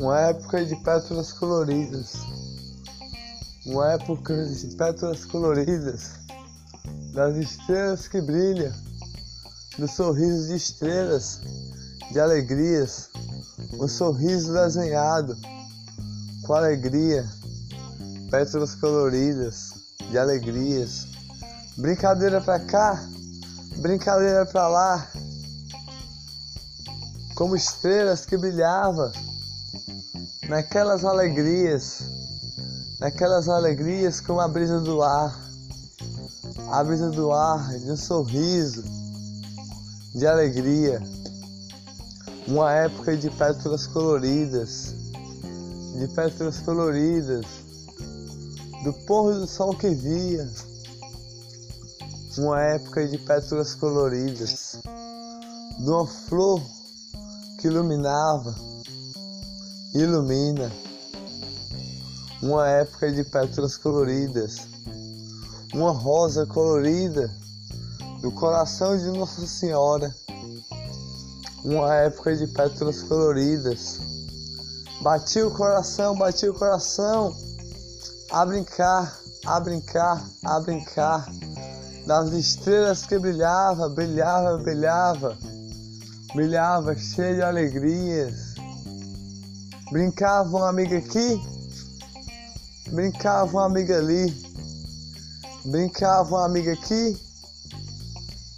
Uma época de pétalas coloridas. Uma época de pétalas coloridas. Das estrelas que brilham. Dos sorrisos de estrelas. De alegrias. Um sorriso desenhado. Com alegria. Pétalas coloridas. De alegrias. Brincadeira pra cá. Brincadeira pra lá. Como estrelas que brilhavam naquelas alegrias, naquelas alegrias como a brisa do ar, a brisa do ar de um sorriso, de alegria, uma época de pétalas coloridas, de pétalas coloridas, do pôr do sol que via, uma época de pétalas coloridas, de uma flor que iluminava ilumina uma época de pétalas coloridas, uma rosa colorida do coração de Nossa Senhora, uma época de pétalas coloridas. Bati o coração, bati o coração, a brincar, a brincar, a brincar, das estrelas que brilhava, brilhava, brilhava, brilhava, cheia de alegrias. Brincava uma amiga aqui, brincava uma amiga ali, brincava uma amiga aqui,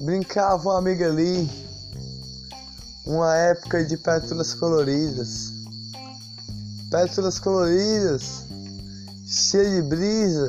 brincava uma amiga ali. Uma época de pétalas coloridas, pétalas coloridas, cheia de brisa,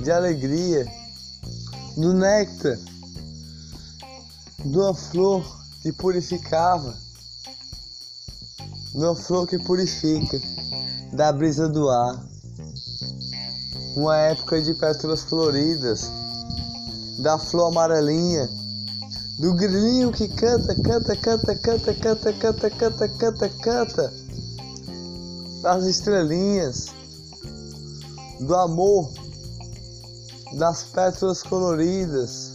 de alegria, do néctar, de uma flor que purificava. Uma flor que purifica, da brisa do ar. Uma época de pétalas floridas, da flor amarelinha, do grilinho que canta, canta, canta, canta, canta, canta, canta, canta, canta, das estrelinhas, do amor, das pétalas coloridas,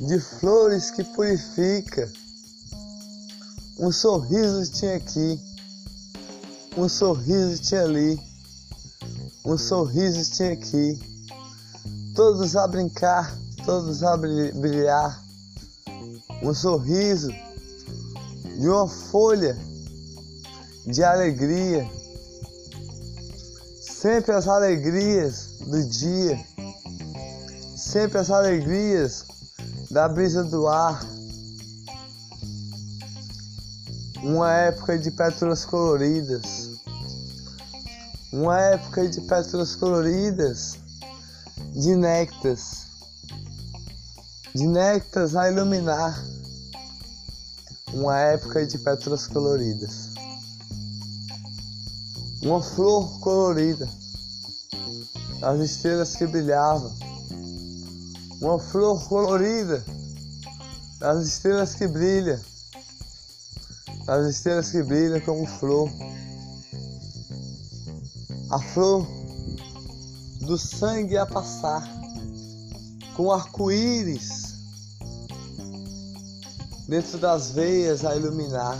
de flores que purifica um sorriso tinha aqui, um sorriso tinha ali, um sorriso tinha aqui. Todos a brincar, todos a brilhar. Um sorriso de uma folha de alegria. Sempre as alegrias do dia, sempre as alegrias da brisa do ar. Uma época de pétalas coloridas, uma época de pétalas coloridas, de néctares, de néctares a iluminar, uma época de pétalas coloridas, uma flor colorida, as estrelas que brilhavam, uma flor colorida, as estrelas que brilham. As estrelas que brilham como flor, a flor do sangue a passar, com arco-íris dentro das veias a iluminar,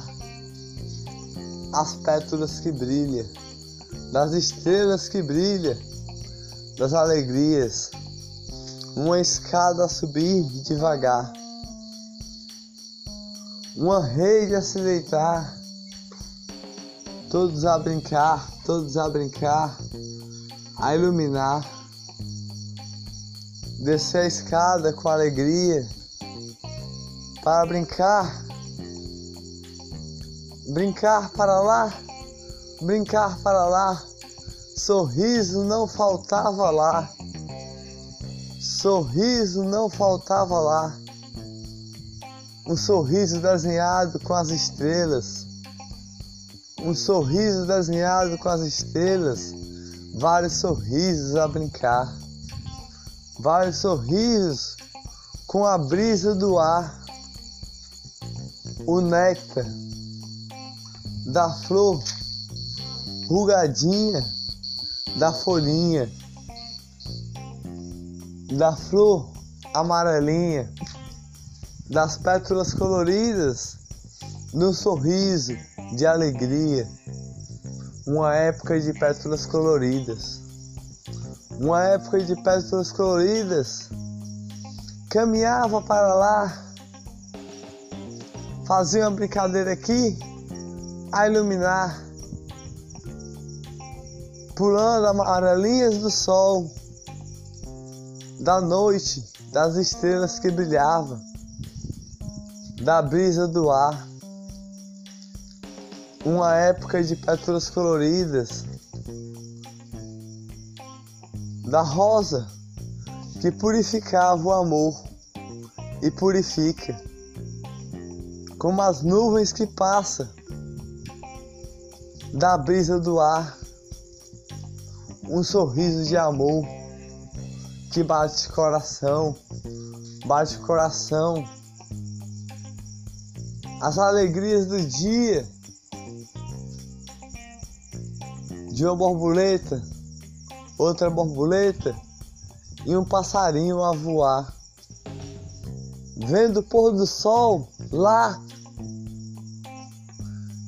as pétalas que brilham, das estrelas que brilham, das alegrias, uma escada a subir devagar. Uma rede a se deitar, todos a brincar, todos a brincar, a iluminar, descer a escada com alegria, para brincar, brincar para lá, brincar para lá, sorriso não faltava lá, sorriso não faltava lá. Um sorriso desenhado com as estrelas, um sorriso desenhado com as estrelas, vários sorrisos a brincar, vários sorrisos com a brisa do ar, o néctar da flor rugadinha da folhinha, da flor amarelinha das pétalas coloridas, no sorriso de alegria, uma época de pétalas coloridas, uma época de pétalas coloridas, caminhava para lá, fazia uma brincadeira aqui, a iluminar, pulando amarelinhas do sol, da noite, das estrelas que brilhavam, da brisa do ar. Uma época de pétalas coloridas, da rosa que purificava o amor e purifica, como as nuvens que passam, da brisa do ar, um sorriso de amor que bate coração, bate coração, as alegrias do dia de uma borboleta, outra borboleta e um passarinho a voar. Vendo o pôr do sol lá,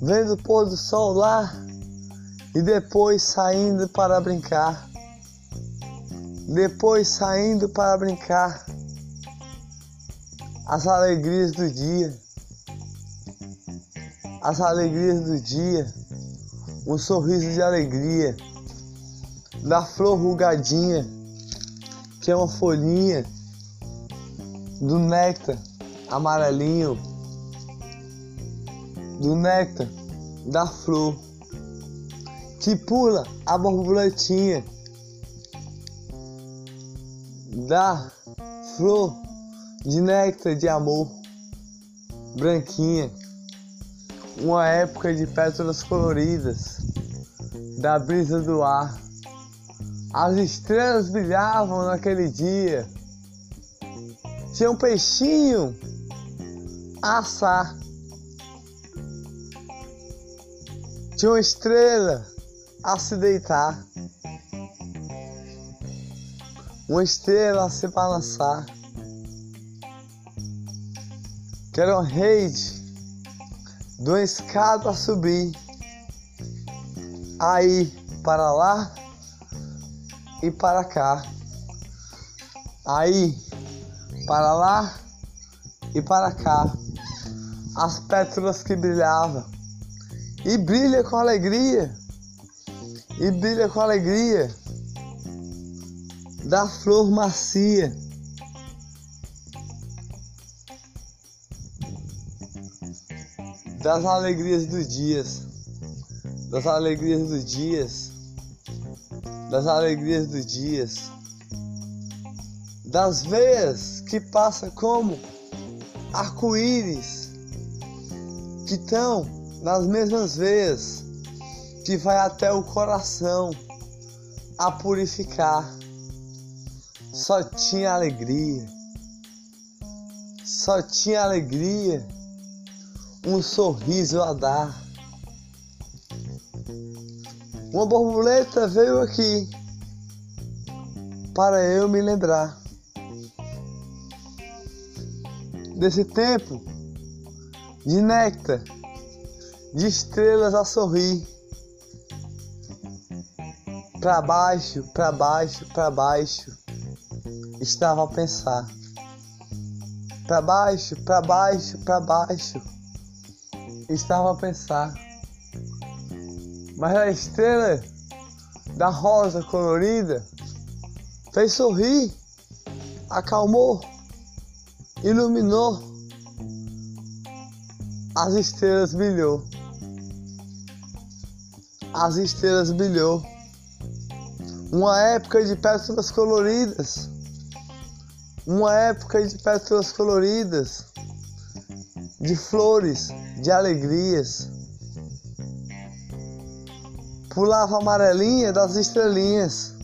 vendo o pôr do sol lá e depois saindo para brincar. Depois saindo para brincar. As alegrias do dia. As alegrias do dia um sorriso de alegria, da flor rugadinha, que é uma folhinha, do néctar amarelinho, do néctar da flor, que pula a borboletinha, da flor de néctar de amor, branquinha uma época de pétalas coloridas, da brisa do ar. As estrelas brilhavam naquele dia. Tinha um peixinho a assar. Tinha uma estrela a se deitar. Uma estrela se balançar. Que era uma rede de uma escada a subir, aí para lá e para cá, aí para lá e para cá, as pétalas que brilhavam, e brilha com alegria, e brilha com alegria da flor macia. Das alegrias dos dias, das alegrias dos dias, das alegrias dos dias, das veias que passa como arco-íris, que estão nas mesmas veias, que vai até o coração a purificar. Só tinha alegria, só tinha alegria um sorriso a dar. Uma borboleta veio aqui para eu me lembrar desse tempo de néctar, de estrelas a sorrir. Para baixo, para baixo, para baixo, estava a pensar. Para baixo, para baixo, para baixo. Estava a pensar, mas a estrela da rosa colorida fez sorrir, acalmou, iluminou, as estrelas brilhou, as estrelas brilhou, uma época de pétalas coloridas, uma época de pétalas coloridas, de flores de alegrias. Pulava amarelinha das estrelinhas,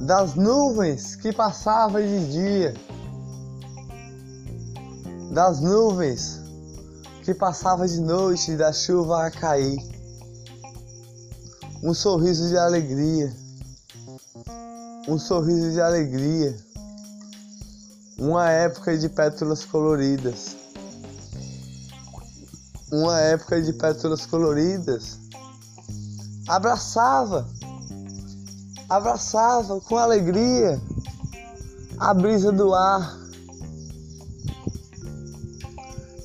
das nuvens que passavam de dia, das nuvens que passavam de noite da chuva a cair. Um sorriso de alegria, um sorriso de alegria, uma época de pétalas coloridas. Uma época de pétalas coloridas. Abraçava, abraçava com alegria a brisa do ar,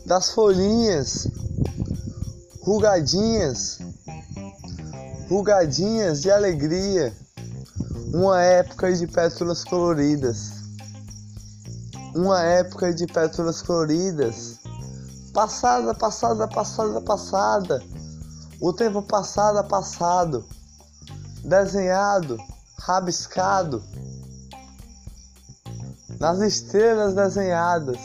das folhinhas rugadinhas, rugadinhas de alegria, uma época de pétalas coloridas, uma época de pétalas coloridas, passada, passada, passada, passada, o tempo passado, passado, desenhado, rabiscado, nas estrelas desenhadas,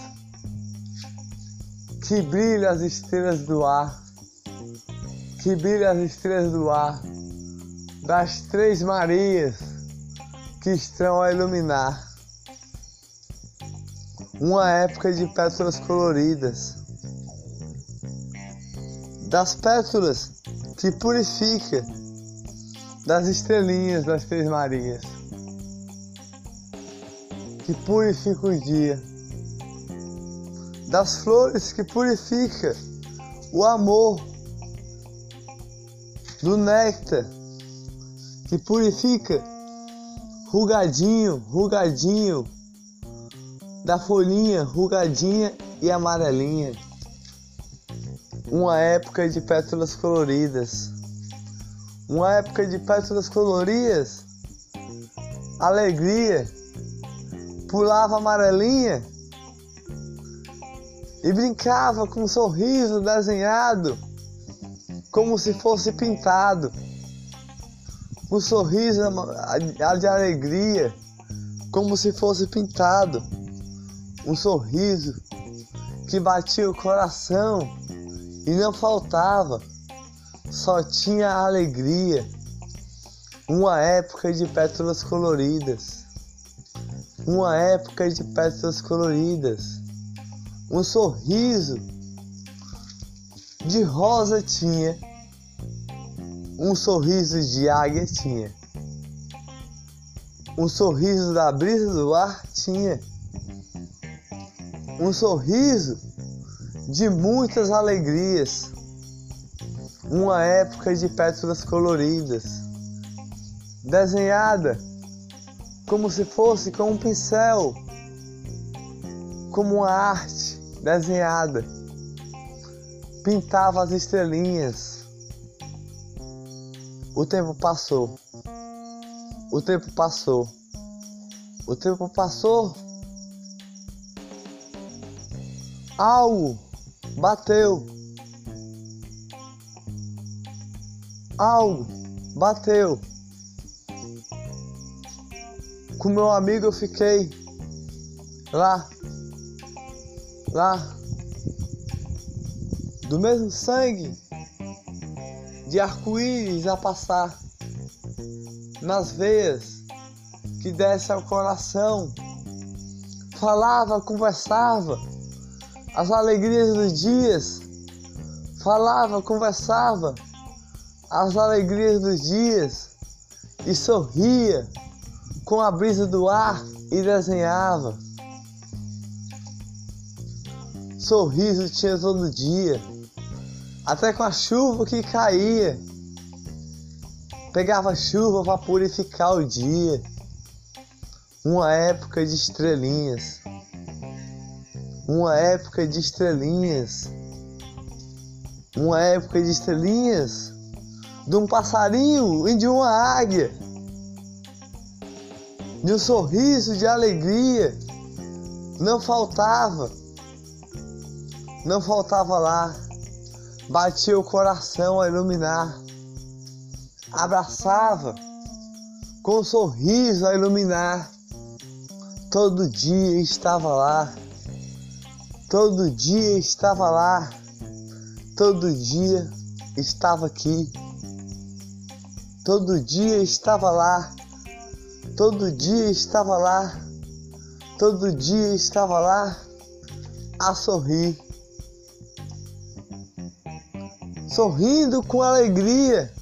que brilham as estrelas do ar. Que brilha as estrelas do ar, das três Marias que estão a iluminar. Uma época de pétalas coloridas, das pétalas que purifica, das estrelinhas das três Marias, que purifica o dia, das flores que purifica o amor. Do néctar que purifica, rugadinho, rugadinho, da folhinha rugadinha e amarelinha. Uma época de pétalas coloridas, uma época de pétalas coloridas, alegria, pulava amarelinha e brincava com um sorriso desenhado como se fosse pintado. Um sorriso de alegria, como se fosse pintado. Um sorriso que batia o coração e não faltava, só tinha alegria. Uma época de pétalas coloridas. Uma época de pétalas coloridas. Um sorriso de rosa tinha, um sorriso de águia tinha, um sorriso da brisa do ar tinha, um sorriso de muitas alegrias, uma época de pétalas coloridas, desenhada como se fosse com um pincel, como uma arte desenhada. Pintava as estrelinhas. O tempo passou. O tempo passou. O tempo passou. Algo bateu. Algo bateu. Com meu amigo eu fiquei lá, lá do mesmo sangue de arco-íris a passar nas veias que desce ao coração. Falava, conversava, as alegrias dos dias. Falava, conversava, as alegrias dos dias e sorria com a brisa do ar e desenhava. Sorriso tinha todo dia até com a chuva que caía. Pegava chuva para purificar o dia. Uma época de estrelinhas. Uma época de estrelinhas. Uma época de estrelinhas. De um passarinho e de uma águia. De um sorriso de alegria. Não faltava. Não faltava lá batia o coração a iluminar, abraçava com um sorriso a iluminar. Todo dia estava lá, todo dia estava lá, todo dia estava aqui, todo dia estava lá, todo dia estava lá, todo dia estava lá. A sorrir sorrindo com alegria,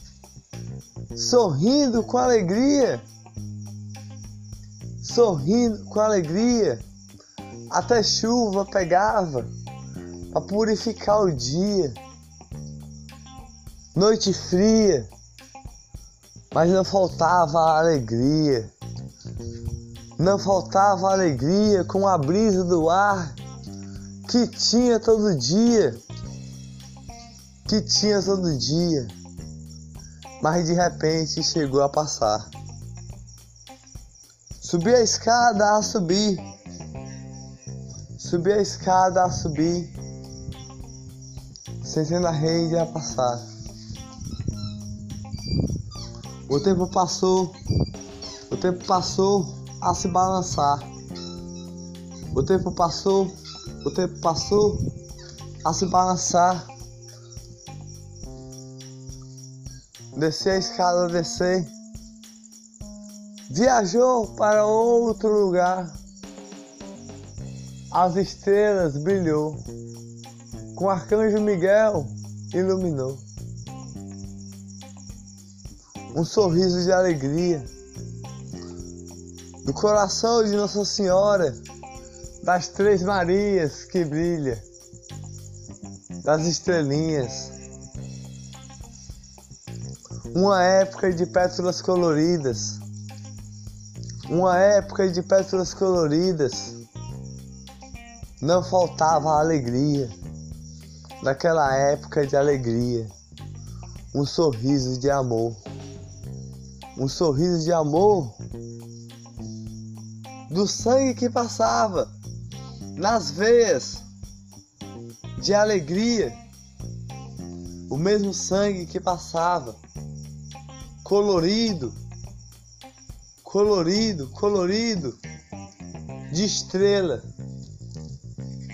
sorrindo com alegria, sorrindo com alegria, Até chuva pegava para purificar o dia. Noite fria, mas não faltava alegria. Não faltava alegria com a brisa do ar que tinha todo dia. Que tinha todo dia. Mas de repente chegou a passar. Subi a escada a subir. Subi a escada a subir. Sentendo a rede a passar. O tempo passou. O tempo passou a se balançar. O tempo passou. O tempo passou a se balançar. Desci a escada, descer viajou para outro lugar. As estrelas brilhou, com o arcanjo Miguel iluminou. Um sorriso de alegria do coração de Nossa Senhora, das Três Marias que brilha, das estrelinhas. Uma época de pétalas coloridas uma época de pétalas coloridas. Não faltava alegria. Naquela época de alegria, um sorriso de amor. Um sorriso de amor do sangue que passava nas veias de alegria. O mesmo sangue que passava colorido colorido, colorido, de estrela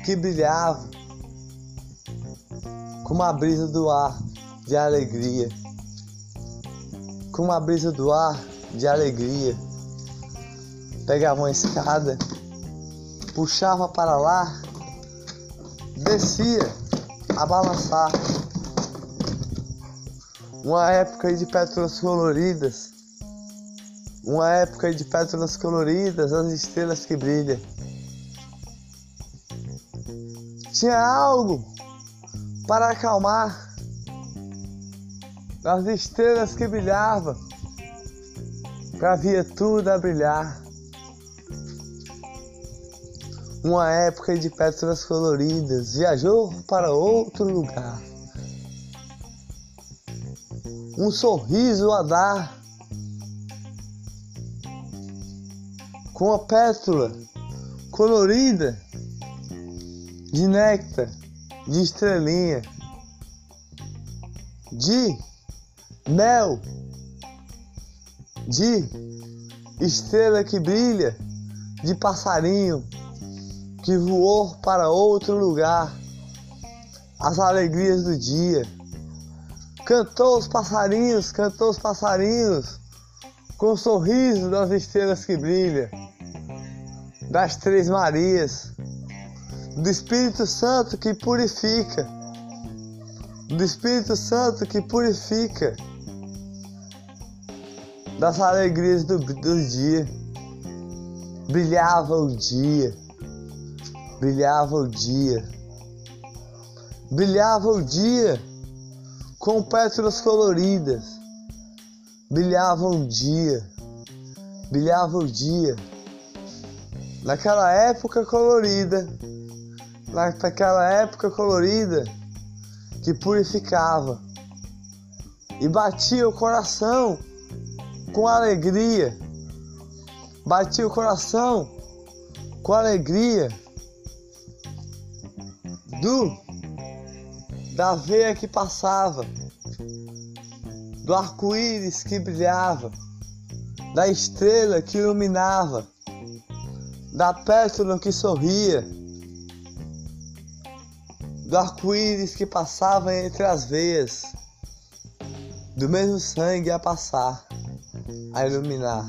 que brilhava com uma brisa do ar de alegria, com uma brisa do ar de alegria. Pegava uma escada, puxava para lá, descia a balançar. Uma época de pétalas coloridas uma época de pétalas coloridas, as estrelas que brilham. Tinha algo para acalmar as estrelas que brilhavam, para via tudo a brilhar. Uma época de pétalas coloridas viajou para outro lugar. Um sorriso a dar com a pétula colorida de néctar, de estrelinha, de mel, de estrela que brilha, de passarinho que voou para outro lugar, as alegrias do dia. Cantou os passarinhos, cantou os passarinhos, com o sorriso das estrelas que brilham das Três Marias, do Espírito Santo que purifica, do Espírito Santo que purifica, das alegrias do, do dia. Brilhava o dia, brilhava o dia, brilhava o dia com pétalas coloridas, brilhava o dia, brilhava o dia. Naquela época colorida, naquela época colorida que purificava. E batia o coração com alegria, batia o coração com alegria do da veia que passava, do arco-íris que brilhava, da estrela que iluminava da pétala que sorria, do arco-íris que passava entre as veias, do mesmo sangue a passar, a iluminar.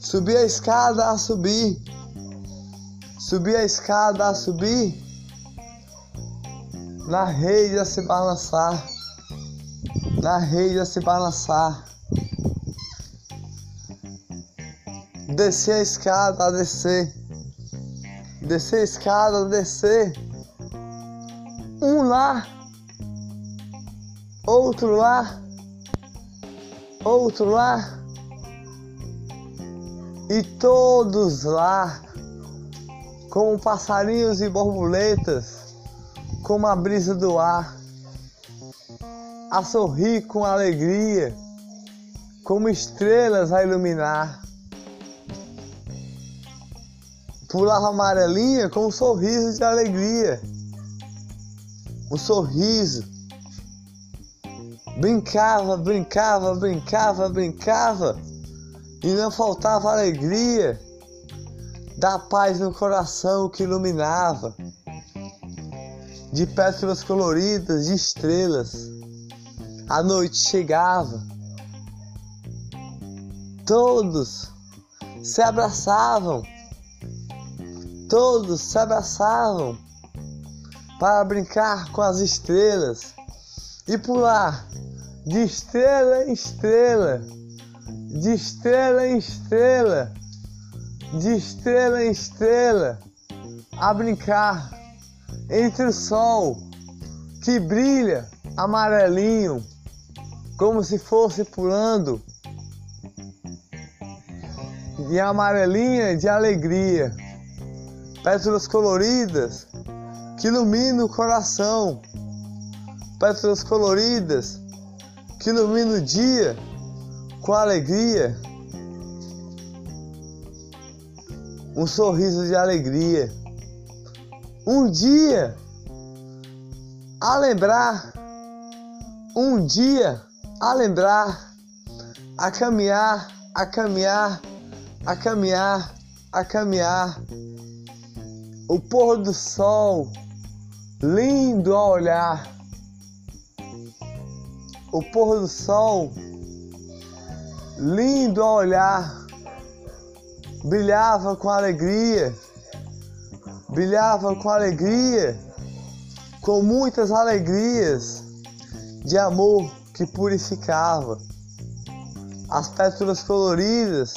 Subi a escada a subir, subi a escada a subir, na rede a se balançar, na rede a se balançar. descer a escada, a descer. descer a escada, descer. Um lá, outro lá, outro lá, e todos lá, como passarinhos e borboletas, como a brisa do ar, a sorrir com alegria, como estrelas a iluminar. Pulava amarelinha com um sorriso de alegria. Um sorriso. Brincava, brincava, brincava, brincava. E não faltava alegria da paz no coração que iluminava. De pétalas coloridas, de estrelas. A noite chegava. Todos se abraçavam Todos se abraçavam para brincar com as estrelas e pular de estrela em estrela, de estrela em estrela, de estrela em estrela, a brincar entre o sol que brilha amarelinho, como se fosse pulando de amarelinha de alegria pétalas coloridas que iluminam o coração, pétalas coloridas que iluminam o dia com alegria, um sorriso de alegria. Um dia a lembrar, um dia a lembrar, a caminhar, a caminhar, a caminhar, a caminhar. O pôr do sol, lindo a olhar. O pôr do sol, lindo a olhar, brilhava com alegria, brilhava com alegria, com muitas alegrias de amor que purificava. As pétalas coloridas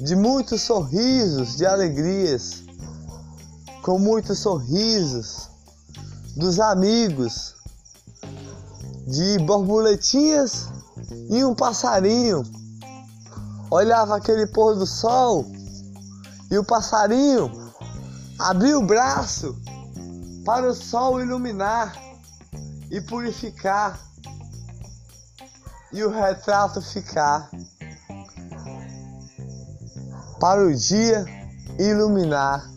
de muitos sorrisos de alegrias com muitos sorrisos dos amigos, de borboletinhas e um passarinho. Olhava aquele pôr do sol e o passarinho abriu o braço para o sol iluminar e purificar e o retrato ficar. Para o dia iluminar